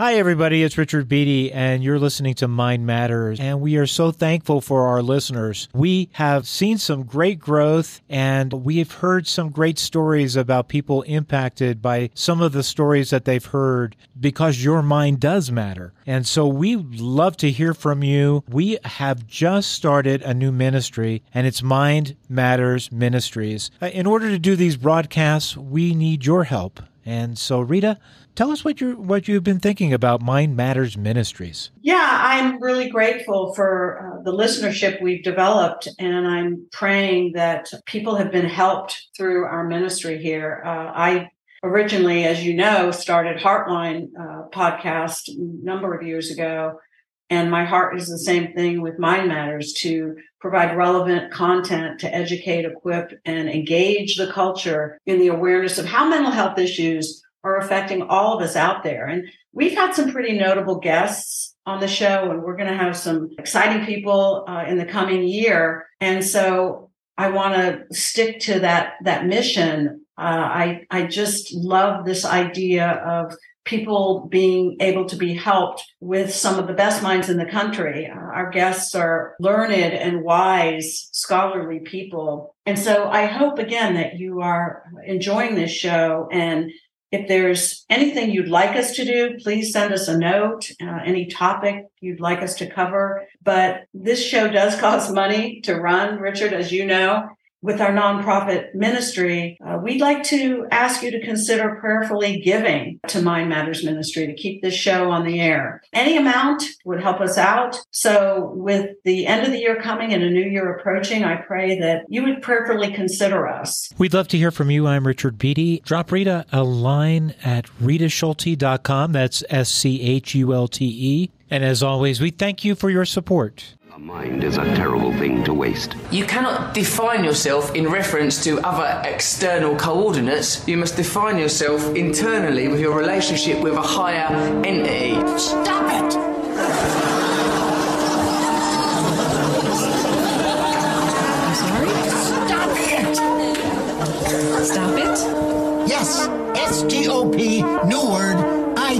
Hi, everybody. It's Richard Beatty, and you're listening to Mind Matters. And we are so thankful for our listeners. We have seen some great growth, and we've heard some great stories about people impacted by some of the stories that they've heard because your mind does matter. And so we love to hear from you. We have just started a new ministry, and it's Mind Matters Ministries. Uh, in order to do these broadcasts, we need your help. And so, Rita, tell us what you what you've been thinking about Mind Matters Ministries. Yeah, I'm really grateful for uh, the listenership we've developed, and I'm praying that people have been helped through our ministry here. Uh, I originally, as you know, started Heartline uh, podcast a number of years ago. And my heart is the same thing with Mind Matters to provide relevant content to educate, equip, and engage the culture in the awareness of how mental health issues are affecting all of us out there. And we've had some pretty notable guests on the show, and we're going to have some exciting people uh, in the coming year. And so I want to stick to that that mission. Uh, I I just love this idea of people being able to be helped with some of the best minds in the country. Uh, our guests are learned and wise, scholarly people. And so I hope again that you are enjoying this show and if there's anything you'd like us to do, please send us a note, uh, any topic you'd like us to cover. But this show does cost money to run, Richard, as you know with our nonprofit ministry, uh, we'd like to ask you to consider prayerfully giving to Mind Matters Ministry to keep this show on the air. Any amount would help us out. So, with the end of the year coming and a new year approaching, I pray that you would prayerfully consider us. We'd love to hear from you. I'm Richard Beatty. Drop Rita a line at ritaschulte.com. That's S C H U L T E. And as always, we thank you for your support. A mind is a terrible thing to waste. You cannot define yourself in reference to other external coordinates. You must define yourself internally with your relationship with a higher entity. Stop it! I'm sorry? Stop it! Stop it? Yes, S T O P, new word,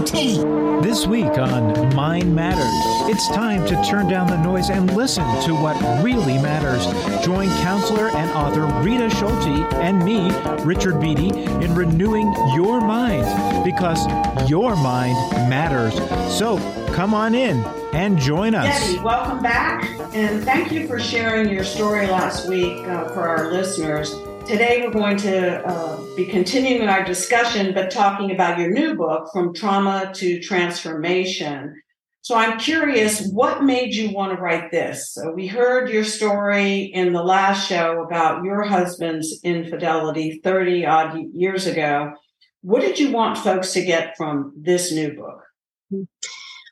I T. This week on Mind Matters, it's time to turn down the noise and listen to what really matters. Join counselor and author Rita Schulte and me, Richard Beatty, in renewing your mind because your mind matters. So come on in and join us. Debbie, welcome back. And thank you for sharing your story last week uh, for our listeners. Today, we're going to uh, be continuing our discussion, but talking about your new book, From Trauma to Transformation. So I'm curious, what made you want to write this? So we heard your story in the last show about your husband's infidelity 30 odd years ago. What did you want folks to get from this new book?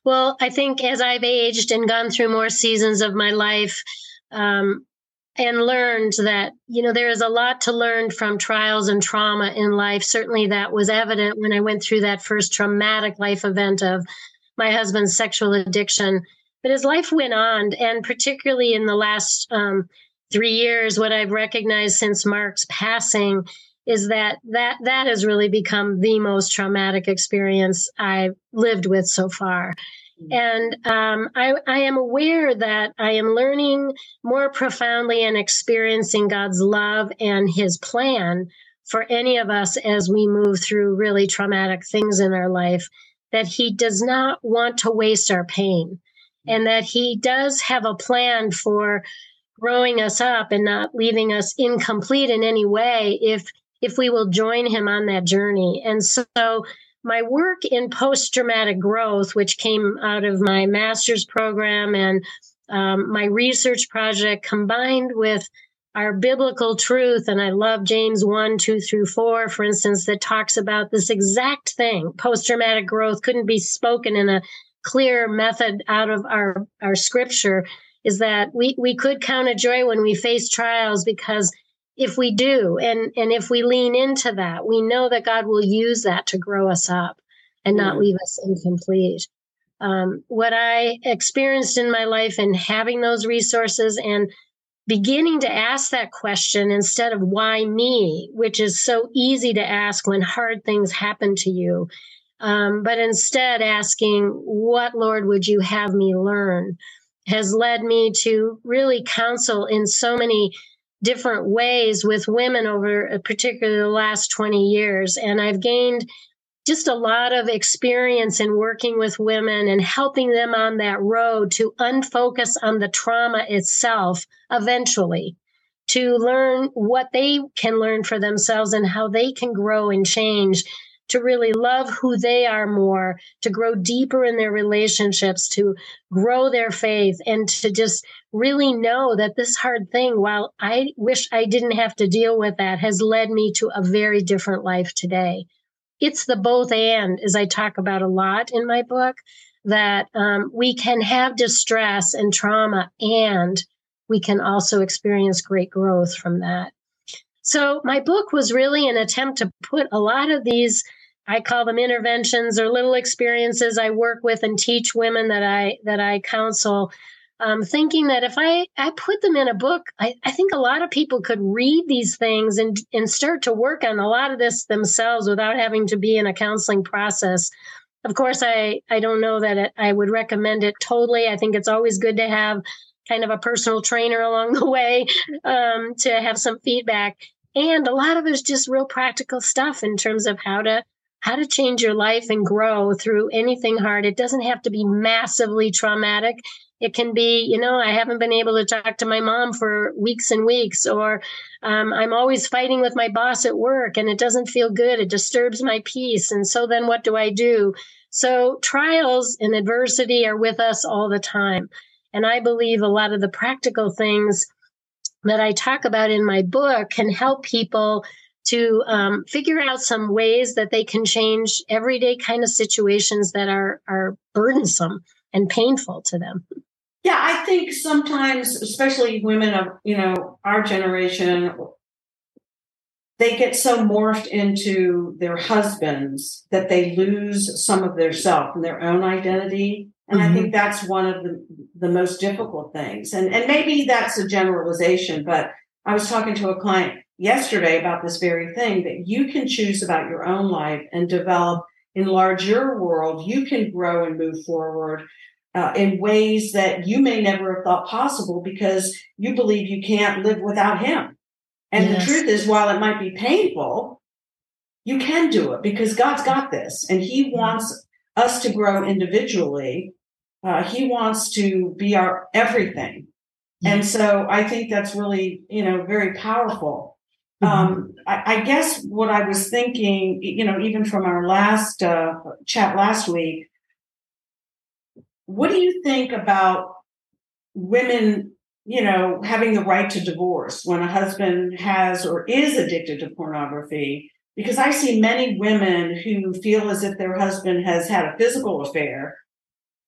Well, I think as I've aged and gone through more seasons of my life, um, and learned that you know there is a lot to learn from trials and trauma in life. Certainly that was evident when i went through that first traumatic life event of my husband's sexual addiction. But as life went on and particularly in the last um, three years what i've recognized since mark's passing is that that that has really become the most traumatic experience i've lived with so far and um, I, I am aware that I am learning more profoundly and experiencing God's love and His plan for any of us as we move through really traumatic things in our life, that He does not want to waste our pain and that He does have a plan for growing us up and not leaving us incomplete in any way if if we will join him on that journey. And so my work in post traumatic growth, which came out of my master's program and um, my research project, combined with our biblical truth, and I love James 1, 2 through 4, for instance, that talks about this exact thing. Post traumatic growth couldn't be spoken in a clear method out of our, our scripture, is that we, we could count a joy when we face trials because if we do and and if we lean into that we know that god will use that to grow us up and not leave us incomplete um, what i experienced in my life and having those resources and beginning to ask that question instead of why me which is so easy to ask when hard things happen to you um, but instead asking, What, Lord, would you have me learn? has led me to really counsel in so many different ways with women over uh, particularly the last 20 years. And I've gained just a lot of experience in working with women and helping them on that road to unfocus on the trauma itself eventually to learn what they can learn for themselves and how they can grow and change to really love who they are more, to grow deeper in their relationships, to grow their faith, and to just really know that this hard thing, while I wish I didn't have to deal with that, has led me to a very different life today. It's the both and, as I talk about a lot in my book, that um, we can have distress and trauma and we can also experience great growth from that. So my book was really an attempt to put a lot of these I call them interventions or little experiences I work with and teach women that I that I counsel um, thinking that if I, I put them in a book, I, I think a lot of people could read these things and, and start to work on a lot of this themselves without having to be in a counseling process. Of course, I, I don't know that it, I would recommend it totally. I think it's always good to have kind of a personal trainer along the way um, to have some feedback. And a lot of it is just real practical stuff in terms of how to how to change your life and grow through anything hard. It doesn't have to be massively traumatic. It can be, you know, I haven't been able to talk to my mom for weeks and weeks, or um, I'm always fighting with my boss at work and it doesn't feel good. It disturbs my peace. And so then what do I do? So trials and adversity are with us all the time. And I believe a lot of the practical things that I talk about in my book can help people to um, figure out some ways that they can change everyday kind of situations that are are burdensome and painful to them. Yeah, I think sometimes, especially women of you know our generation, they get so morphed into their husbands that they lose some of their self and their own identity. And mm-hmm. I think that's one of the, the most difficult things. And, and maybe that's a generalization, but I was talking to a client yesterday about this very thing that you can choose about your own life and develop, enlarge your world. You can grow and move forward uh, in ways that you may never have thought possible because you believe you can't live without him. And yes. the truth is, while it might be painful, you can do it because God's got this and he wants us to grow individually. Uh, he wants to be our everything. And so I think that's really, you know, very powerful. Mm-hmm. Um, I, I, guess what I was thinking, you know, even from our last uh, chat last week, what do you think about women, you know, having the right to divorce when a husband has or is addicted to pornography? Because I see many women who feel as if their husband has had a physical affair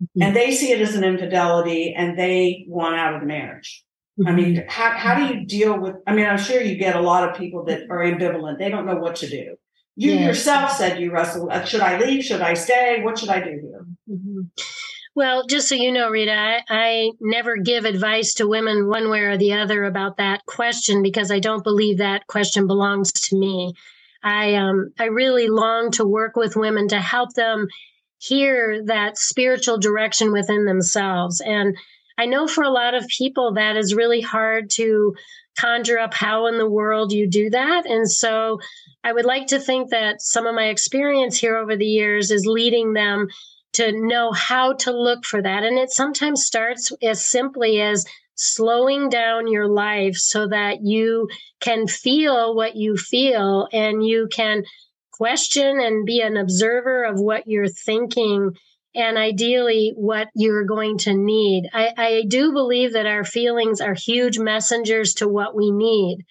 mm-hmm. and they see it as an infidelity and they want out of the marriage. I mean, mm-hmm. how, how do you deal with, I mean, I'm sure you get a lot of people that are ambivalent. They don't know what to do. You yes. yourself said you wrestle, uh, should I leave? Should I stay? What should I do here? Mm-hmm. Well, just so you know, Rita, I, I, never give advice to women one way or the other about that question because I don't believe that question belongs to me. I um I really long to work with women to help them hear that spiritual direction within themselves. And I know for a lot of people that is really hard to conjure up how in the world you do that. And so I would like to think that some of my experience here over the years is leading them to know how to look for that. And it sometimes starts as simply as slowing down your life so that you can feel what you feel and you can question and be an observer of what you're thinking and ideally what you're going to need. I, I do believe that our feelings are huge messengers to what we need.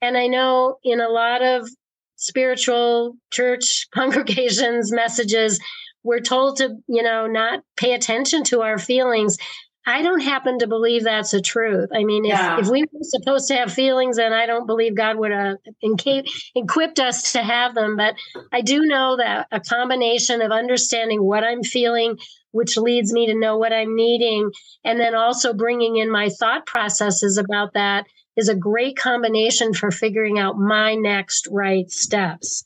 And I know in a lot of spiritual church congregations messages we're told to, you know, not pay attention to our feelings. I don't happen to believe that's a truth. I mean, if, yeah. if we were supposed to have feelings, then I don't believe God would uh, have equipped us to have them. But I do know that a combination of understanding what I'm feeling, which leads me to know what I'm needing, and then also bringing in my thought processes about that is a great combination for figuring out my next right steps.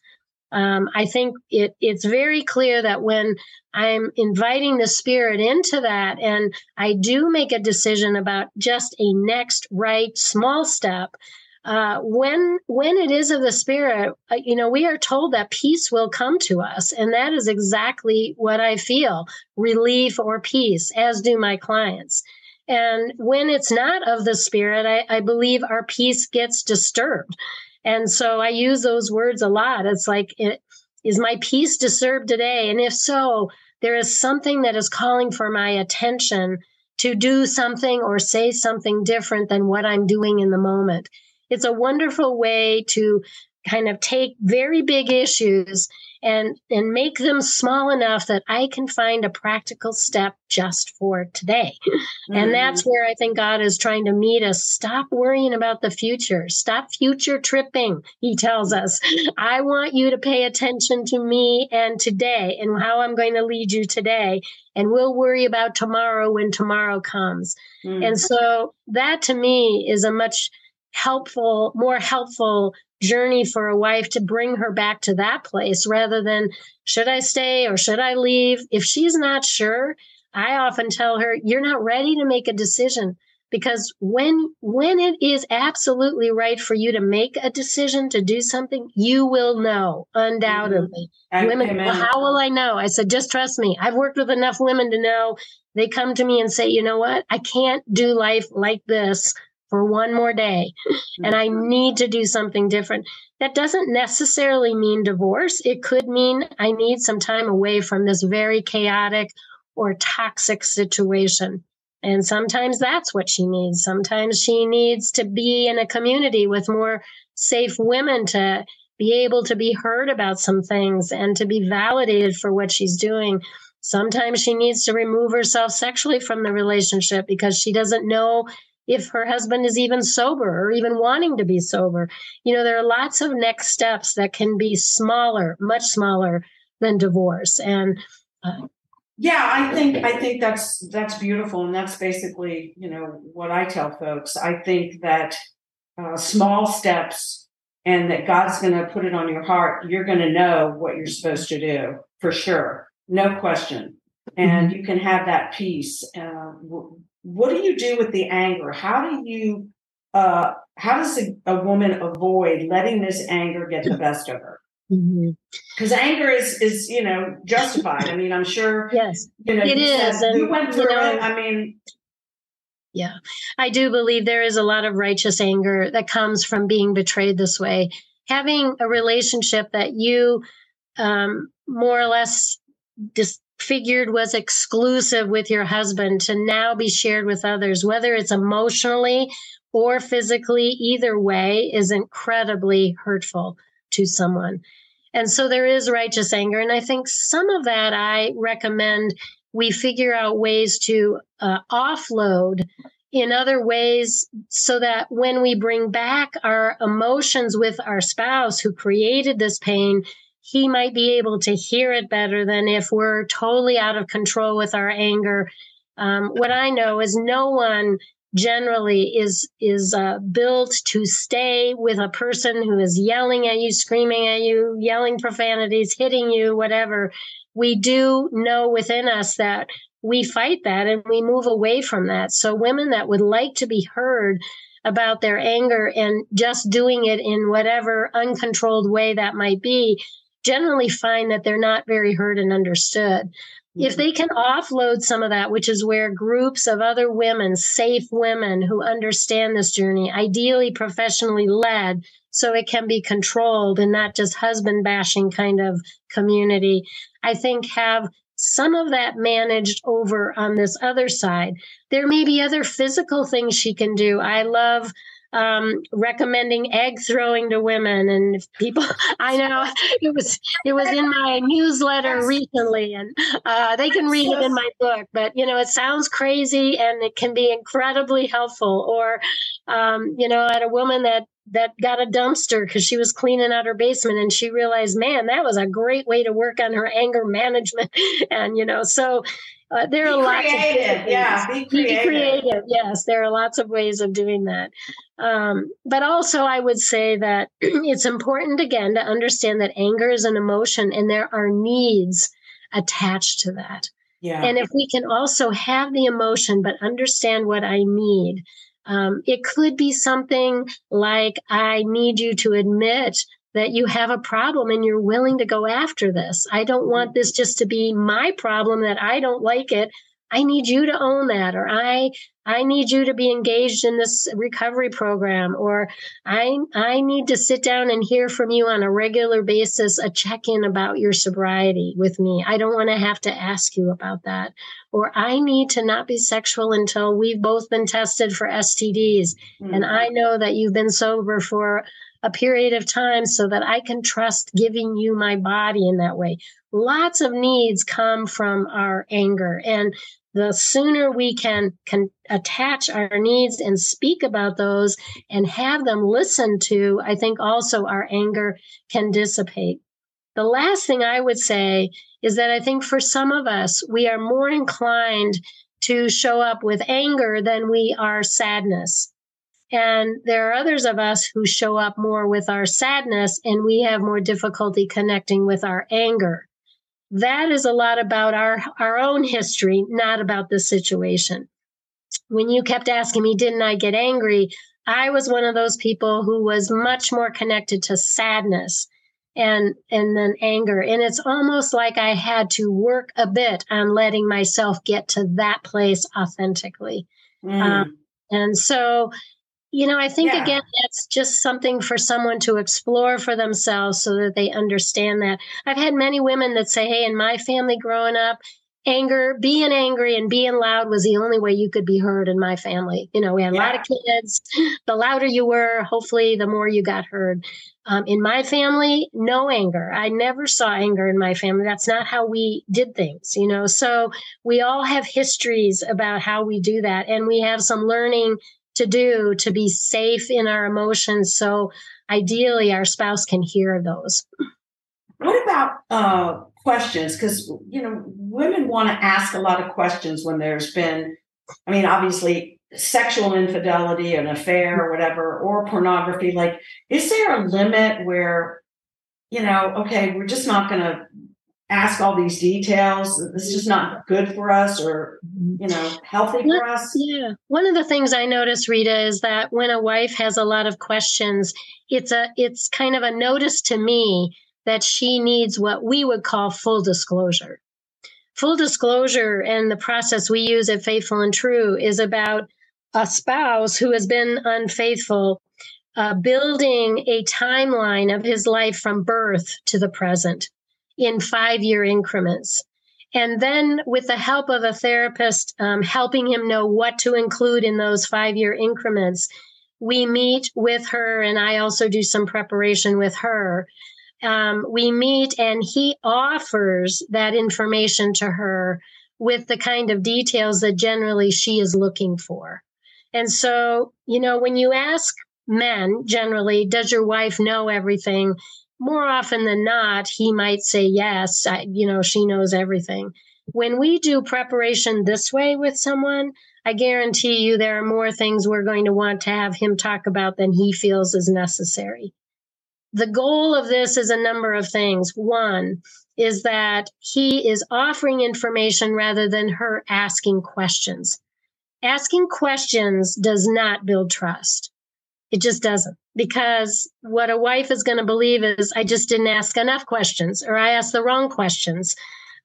Um, I think it, it's very clear that when I'm inviting the spirit into that and I do make a decision about just a next right small step, uh, when when it is of the spirit, uh, you know, we are told that peace will come to us, and that is exactly what I feel: relief or peace, as do my clients. And when it's not of the spirit, I, I believe our peace gets disturbed. And so I use those words a lot. It's like, it, is my peace disturbed today? And if so, there is something that is calling for my attention to do something or say something different than what I'm doing in the moment. It's a wonderful way to kind of take very big issues and and make them small enough that I can find a practical step just for today. Mm-hmm. And that's where I think God is trying to meet us. Stop worrying about the future. Stop future tripping, he tells us. I want you to pay attention to me and today and how I'm going to lead you today. And we'll worry about tomorrow when tomorrow comes. Mm-hmm. And so that to me is a much helpful, more helpful journey for a wife to bring her back to that place rather than should I stay or should I leave? If she's not sure, I often tell her, you're not ready to make a decision. Because when when it is absolutely right for you to make a decision to do something you will know undoubtedly. Mm-hmm. women well, how will i know? I said just trust me. I've worked with enough women to know. They come to me and say you know what? I can't do life like this for one more day and I mm-hmm. need to do something different. That doesn't necessarily mean divorce. It could mean I need some time away from this very chaotic or toxic situation. And sometimes that's what she needs. Sometimes she needs to be in a community with more safe women to be able to be heard about some things and to be validated for what she's doing. Sometimes she needs to remove herself sexually from the relationship because she doesn't know if her husband is even sober or even wanting to be sober. You know, there are lots of next steps that can be smaller, much smaller than divorce. And uh, yeah, I think I think that's that's beautiful, and that's basically you know what I tell folks. I think that uh, small steps and that God's going to put it on your heart. You're going to know what you're supposed to do for sure, no question, and mm-hmm. you can have that peace. Uh, what do you do with the anger? How do you, uh, how does a, a woman avoid letting this anger get the best of her? Because mm-hmm. anger is is you know justified. I mean, I'm sure. Yes, you know, it you is. Said, and, went through you know, it. I mean, yeah, I do believe there is a lot of righteous anger that comes from being betrayed this way. Having a relationship that you um, more or less dis- figured was exclusive with your husband to now be shared with others, whether it's emotionally or physically, either way is incredibly hurtful to someone. And so there is righteous anger. And I think some of that I recommend we figure out ways to uh, offload in other ways so that when we bring back our emotions with our spouse who created this pain, he might be able to hear it better than if we're totally out of control with our anger. Um, what I know is no one generally is is uh, built to stay with a person who is yelling at you, screaming at you, yelling profanities, hitting you, whatever. We do know within us that we fight that and we move away from that. So women that would like to be heard about their anger and just doing it in whatever uncontrolled way that might be generally find that they're not very heard and understood. Mm-hmm. If they can offload some of that, which is where groups of other women, safe women who understand this journey, ideally professionally led, so it can be controlled and not just husband bashing kind of community, I think have some of that managed over on this other side. There may be other physical things she can do. I love um, recommending egg throwing to women. And people i know it was it was in my newsletter recently and uh, they can read it in my book but you know it sounds crazy and it can be incredibly helpful. Or um, you know at a woman that that got a dumpster because she was cleaning out her basement and she realized man that was a great way to work on her anger management. And you know so Uh, there be are lots creative. of yeah, be creative. be creative. Yes, there are lots of ways of doing that. Um, but also, I would say that it's important again to understand that anger is an emotion, and there are needs attached to that. Yeah. And if we can also have the emotion, but understand what I need, um, it could be something like, I need you to admit that you have a problem and you're willing to go after this. I don't want this just to be my problem that I don't like it. I need you to own that, or I I need you to be engaged in this recovery program, or I I need to sit down and hear from you on a regular basis, a check in about your sobriety with me. I don't want to have to ask you about that, or I need to not be sexual until we've both been tested for STDs, Mm. and I know that you've been sober for a period of time so that I can trust giving you my body in that way. Lots of needs come from our anger. And the sooner we can, can attach our needs and speak about those and have them listened to, I think also our anger can dissipate. The last thing I would say is that I think for some of us, we are more inclined to show up with anger than we are sadness. And there are others of us who show up more with our sadness and we have more difficulty connecting with our anger. That is a lot about our, our own history, not about the situation. When you kept asking me, didn't I get angry? I was one of those people who was much more connected to sadness and, and then anger. And it's almost like I had to work a bit on letting myself get to that place authentically. Mm. Um, and so, you know, I think Yeah. again, that's just something for someone to explore for themselves so that they understand that. I've had many women that say, Hey, in my family growing up, anger, being angry and being loud was the only way you could be heard in my family. You know, we had a lot of kids. The louder you were, hopefully, the more you got heard. Um, in my family, no anger. I never saw anger in my family. That's not how we did things, you know. So we all have histories about how we do that, and we have some learning to do to be safe in our emotions. So ideally, our spouse can hear those. What about uh, questions? Because you know, women want to ask a lot of questions when there's been, I mean, obviously sexual infidelity, an affair, or whatever, or pornography. Like, is there a limit where, you know, okay, we're just not going to ask all these details. This is just not good for us, or you know, healthy for us. Yeah. One of the things I notice, Rita, is that when a wife has a lot of questions, it's a it's kind of a notice to me that she needs what we would call full disclosure. Full disclosure and the process we use at Faithful and True is about a spouse who has been unfaithful, uh, building a timeline of his life from birth to the present in five year increments. And then, with the help of a therapist, um, helping him know what to include in those five year increments, we meet with her, and I also do some preparation with her. Um, we meet, and he offers that information to her with the kind of details that generally she is looking for. And so, you know, when you ask men generally, does your wife know everything? More often than not, he might say, yes, I, you know, she knows everything. When we do preparation this way with someone, I guarantee you there are more things we're going to want to have him talk about than he feels is necessary. The goal of this is a number of things. One is that he is offering information rather than her asking questions. Asking questions does not build trust. It just doesn't. Because what a wife is going to believe is, I just didn't ask enough questions or I asked the wrong questions.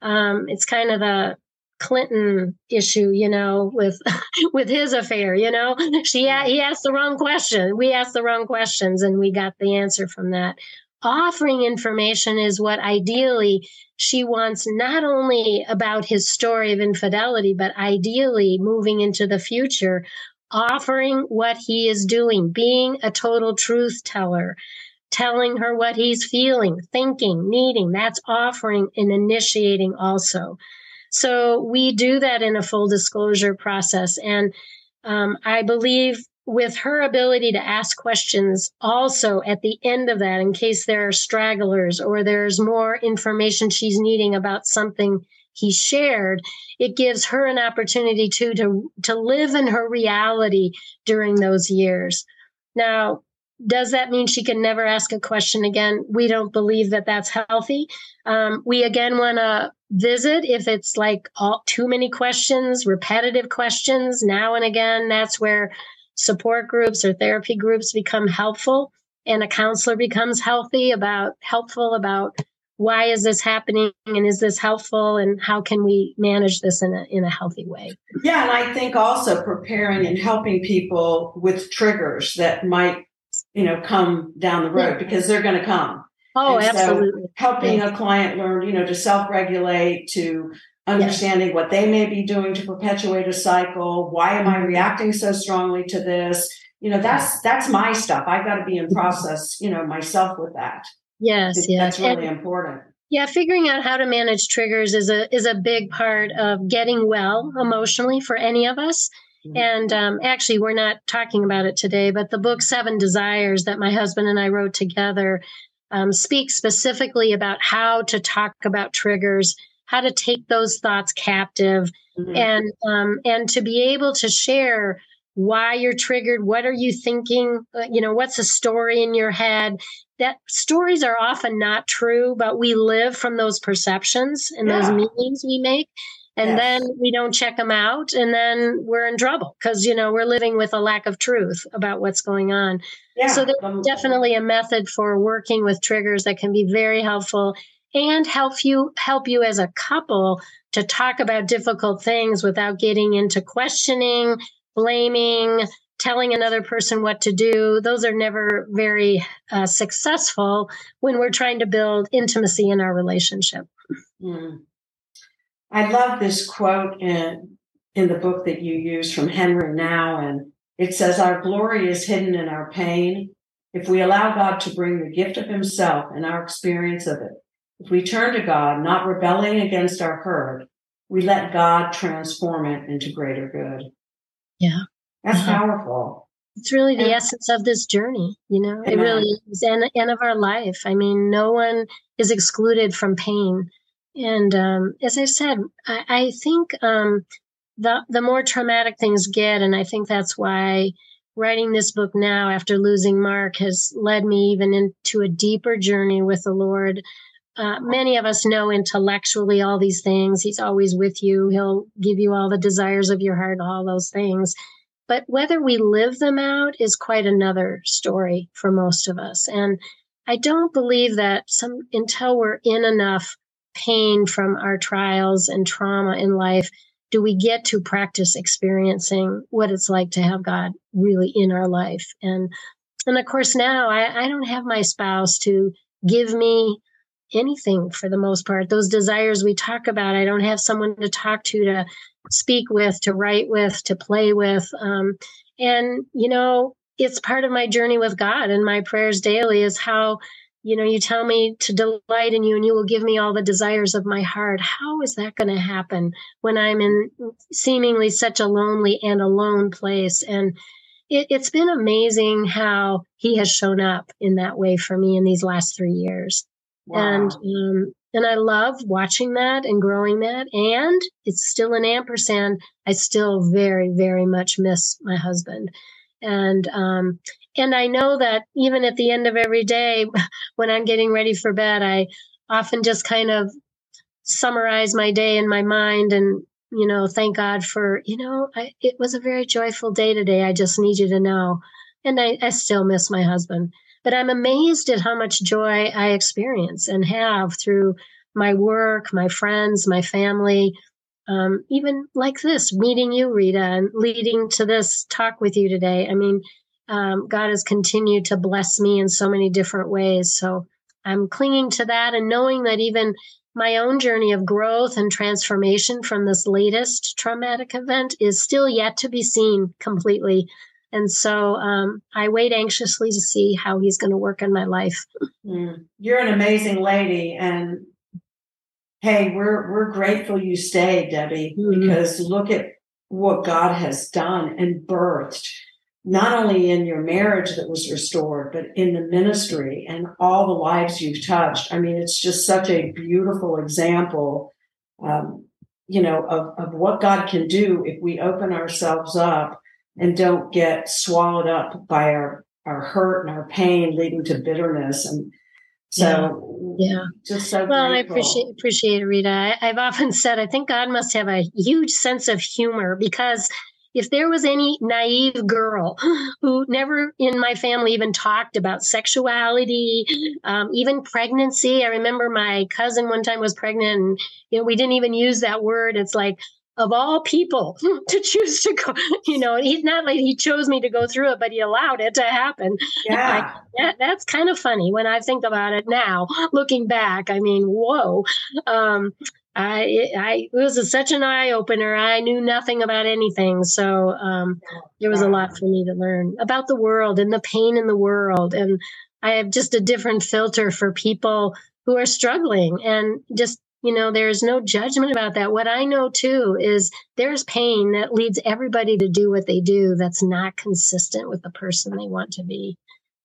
Um, it's kind of the Clinton issue, you know, with with his affair. You know, she he asked the wrong question. We asked the wrong questions, and we got the answer from that. Offering information is what ideally she wants, not only about his story of infidelity, but ideally moving into the future, offering what he is doing, being a total truth teller, telling her what he's feeling, thinking, needing. That's offering and initiating also. So we do that in a full disclosure process. And um, I believe with her ability to ask questions also at the end of that, in case there are stragglers or there's more information she's needing about something he shared, it gives her an opportunity to to to live in her reality during those years. Now, does that mean she can never ask a question again? We don't believe that that's healthy. Um, we again want to visit if it's like all, too many questions, repetitive questions now and again. That's where support groups or therapy groups become helpful, and a counselor becomes healthy about helpful about why is this happening and is this helpful and how can we manage this in a in a healthy way? Yeah and i think also preparing and helping people with triggers that might you know come down the road because they're going to come. Oh and absolutely. so helping yeah. a client learn you know to self-regulate to understanding yes. what they may be doing to perpetuate a cycle why am i mm-hmm. reacting so strongly to this? You know that's that's my stuff. I've got to be in process you know myself with that Yes, yes. That's really and, important. Yeah, figuring out how to manage triggers is a is a big part of getting well emotionally for any of us. Mm-hmm. And um, actually, we're not talking about it today, but the book Seven Desires that my husband and I wrote together um, speaks specifically about how to talk about triggers, how to take those thoughts captive, mm-hmm. and um, and to be able to share why you're triggered what are you thinking uh, you know what's a story in your head that stories are often not true, but we live from those perceptions and yeah. those meanings we make. And yes. then we don't check them out, and then we're in trouble because you know we're living with a lack of truth about what's going on. Yeah. So there's um, definitely a method for working with triggers that can be very helpful and help you help you as a couple to talk about difficult things without getting into questioning, blaming, telling another person what to do, those are never very uh, successful when we're trying to build intimacy in our relationship. Mm. I love this quote in, in the book that you use from Henri Nouwen, And it says, Our glory is hidden in our pain. If we allow God to bring the gift of Himself and our experience of it, if we turn to God, not rebelling against our hurt, we let God transform it into greater good. Yeah. That's uh-huh. powerful. It's really the and, essence of this journey, you know, it really is, and, and of our life. I mean, no one is excluded from pain. And um, as I said, I, I think um, the the more traumatic things get, and I think that's why writing this book now after losing Mark has led me even into a deeper journey with the Lord. Uh, many of us know intellectually all these things. He's always with you. He'll give you all the desires of your heart, all those things. But whether we live them out is quite another story for most of us. And I don't believe that some until we're in enough pain from our trials and trauma in life do we get to practice experiencing what it's like to have God really in our life. And and of course now I, I don't have my spouse to give me anything for the most part. Those desires we talk about, I don't have someone to talk to to speak with, to write with, to play with. Um, and, you know, it's part of my journey with God and my prayers daily is how, you know, you tell me to delight in you and you will give me all the desires of my heart. How is that going to happen when I'm in seemingly such a lonely and alone place? And it, has been amazing how he has shown up in that way for me in these last three years. Wow. And um, and I love watching that and growing that. And it's still an ampersand. I still very, very much miss my husband. And, um, and I know that even at the end of every day, when I'm getting ready for bed, I often just kind of summarize my day in my mind and, you know, thank God for, you know, I, it was a very joyful day today. I just need you to know. And I, I still miss my husband. But I'm amazed at how much joy I experience and have through my work, my friends, my family, um, even like this, meeting you, Rita, and leading to this talk with you today. I mean, um, God has continued to bless me in so many different ways. So I'm clinging to that and knowing that even my own journey of growth and transformation from this latest traumatic event is still yet to be seen completely. And so um, I wait anxiously to see how he's going to work in my life. Mm. You're an amazing lady. And hey, we're, we're grateful you stayed, Debbie, mm-hmm. because look at what God has done and birthed, not only in your marriage that was restored, but in the ministry and all the lives you've touched. I mean, it's just such a beautiful example um, you know, of, of what God can do if we open ourselves up and don't get swallowed up by our, our hurt and our pain leading to bitterness. And so, yeah, yeah. just so well, grateful. I appreciate appreciate it, Rita. I, I've often said I think God must have a huge sense of humor because if there was any naive girl who never in my family even talked about sexuality, um, even pregnancy, I remember my cousin one time was pregnant and, you know, we didn't even use that word. It's like, of all people to choose to go, you know, he's not like he chose me to go through it, but he allowed it to happen. Yeah. that, that's kind of funny when I think about it now, looking back. I mean, whoa. Um, I, I it was a, such an eye opener. I knew nothing about anything, so um, there was a lot for me to learn about the world and the pain in the world. And I have just a different filter for people who are struggling, and just you know, there's no judgment about that. What I know too is there's pain that leads everybody to do what they do that's not consistent with the person they want to be.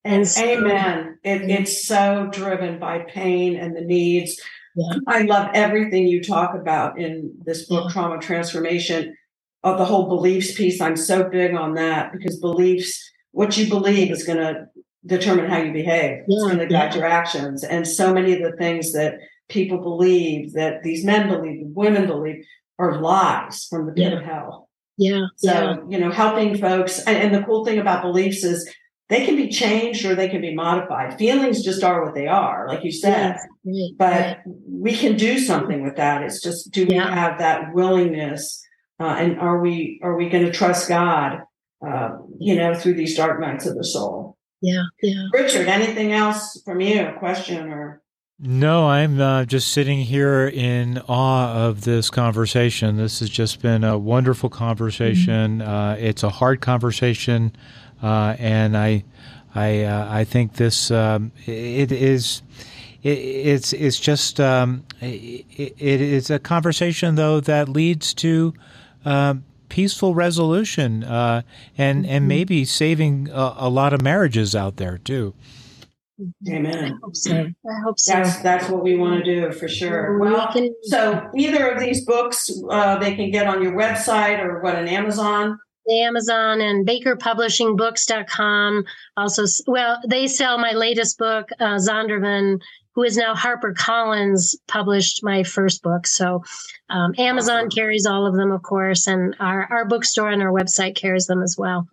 And, so, amen. It, it's so driven by pain and the needs yeah. I love everything you talk about in this book, yeah. Trauma Transformation, of the whole beliefs piece. I'm so big on that because beliefs, what you believe is going to determine how you behave. Yeah. It's going to guide your actions. And so many of the things that people believe, that these men believe, women believe, are lies from the pit of hell. Yeah. So, you know, helping folks. And, and the cool thing about beliefs is they can be changed or they can be modified. Feelings just are what they are, like you said. Yes, but right. we can do something with that. It's just do we Yeah. have that willingness, uh, and are we are we going to trust God, uh, you know, through these dark nights of the soul? Yeah. Yeah. Richard, anything else from you? A question or? No, I'm uh, just sitting here in awe of this conversation. This has just been a wonderful conversation. Uh, it's a hard conversation, uh, and I, I, uh, I think this um, it is. It, it's it's just um, it, it is a conversation though that leads to um, peaceful resolution uh, and and maybe saving a, a lot of marriages out there too. I Amen. hope so. I hope so. That's that's what we want to do for sure. We Well, can- so either of these books, uh, they can get on your website or what, an Amazon. Amazon and bakerpublishingbooks.com. Also, well, they sell my latest book, uh, Zondervan, who is now Harper Collins, published my first book. So um, Amazon Awesome. carries all of them, of course, and our, our bookstore and our website carries them as well.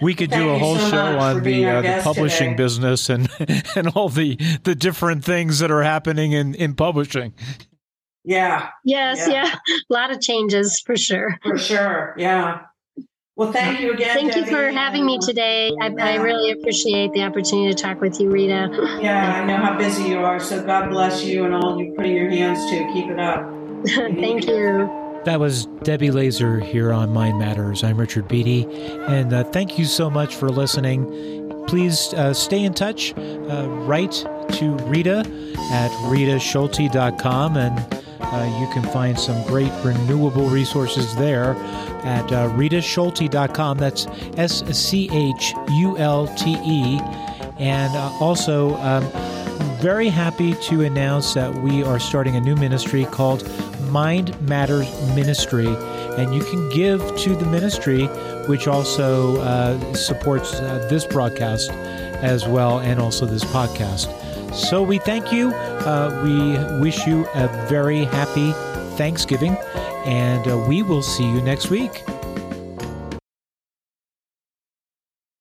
We could Thank do a whole so show on the uh, the publishing today. business and and all the the different things that are happening in in publishing. Yeah, Yes, Yeah. yeah, a lot of changes for sure. for sure. Yeah. Well, thank you again. Thank you for having me today. I, I really appreciate the opportunity to talk with you, Rita. Yeah, I know how busy you are. So God bless you and all you put in your hands to keep it up. Thank you. That was Debbie Laser here on Mind Matters. I'm Richard Beatty, and uh, thank you so much for listening. Please uh, stay in touch. Uh, write to Rita at ritaschulte.com, and uh, you can find some great renewable resources there at uh, ritaschulte.com. That's S C H U L T E. And uh, also, um, very happy to announce that we are starting a new ministry called Mind Matters Ministry. And you can give to the ministry, which also uh, supports uh, this broadcast as well, and also this podcast. So we thank you. Uh, we wish you a very happy Thanksgiving, and uh, we will see you next week.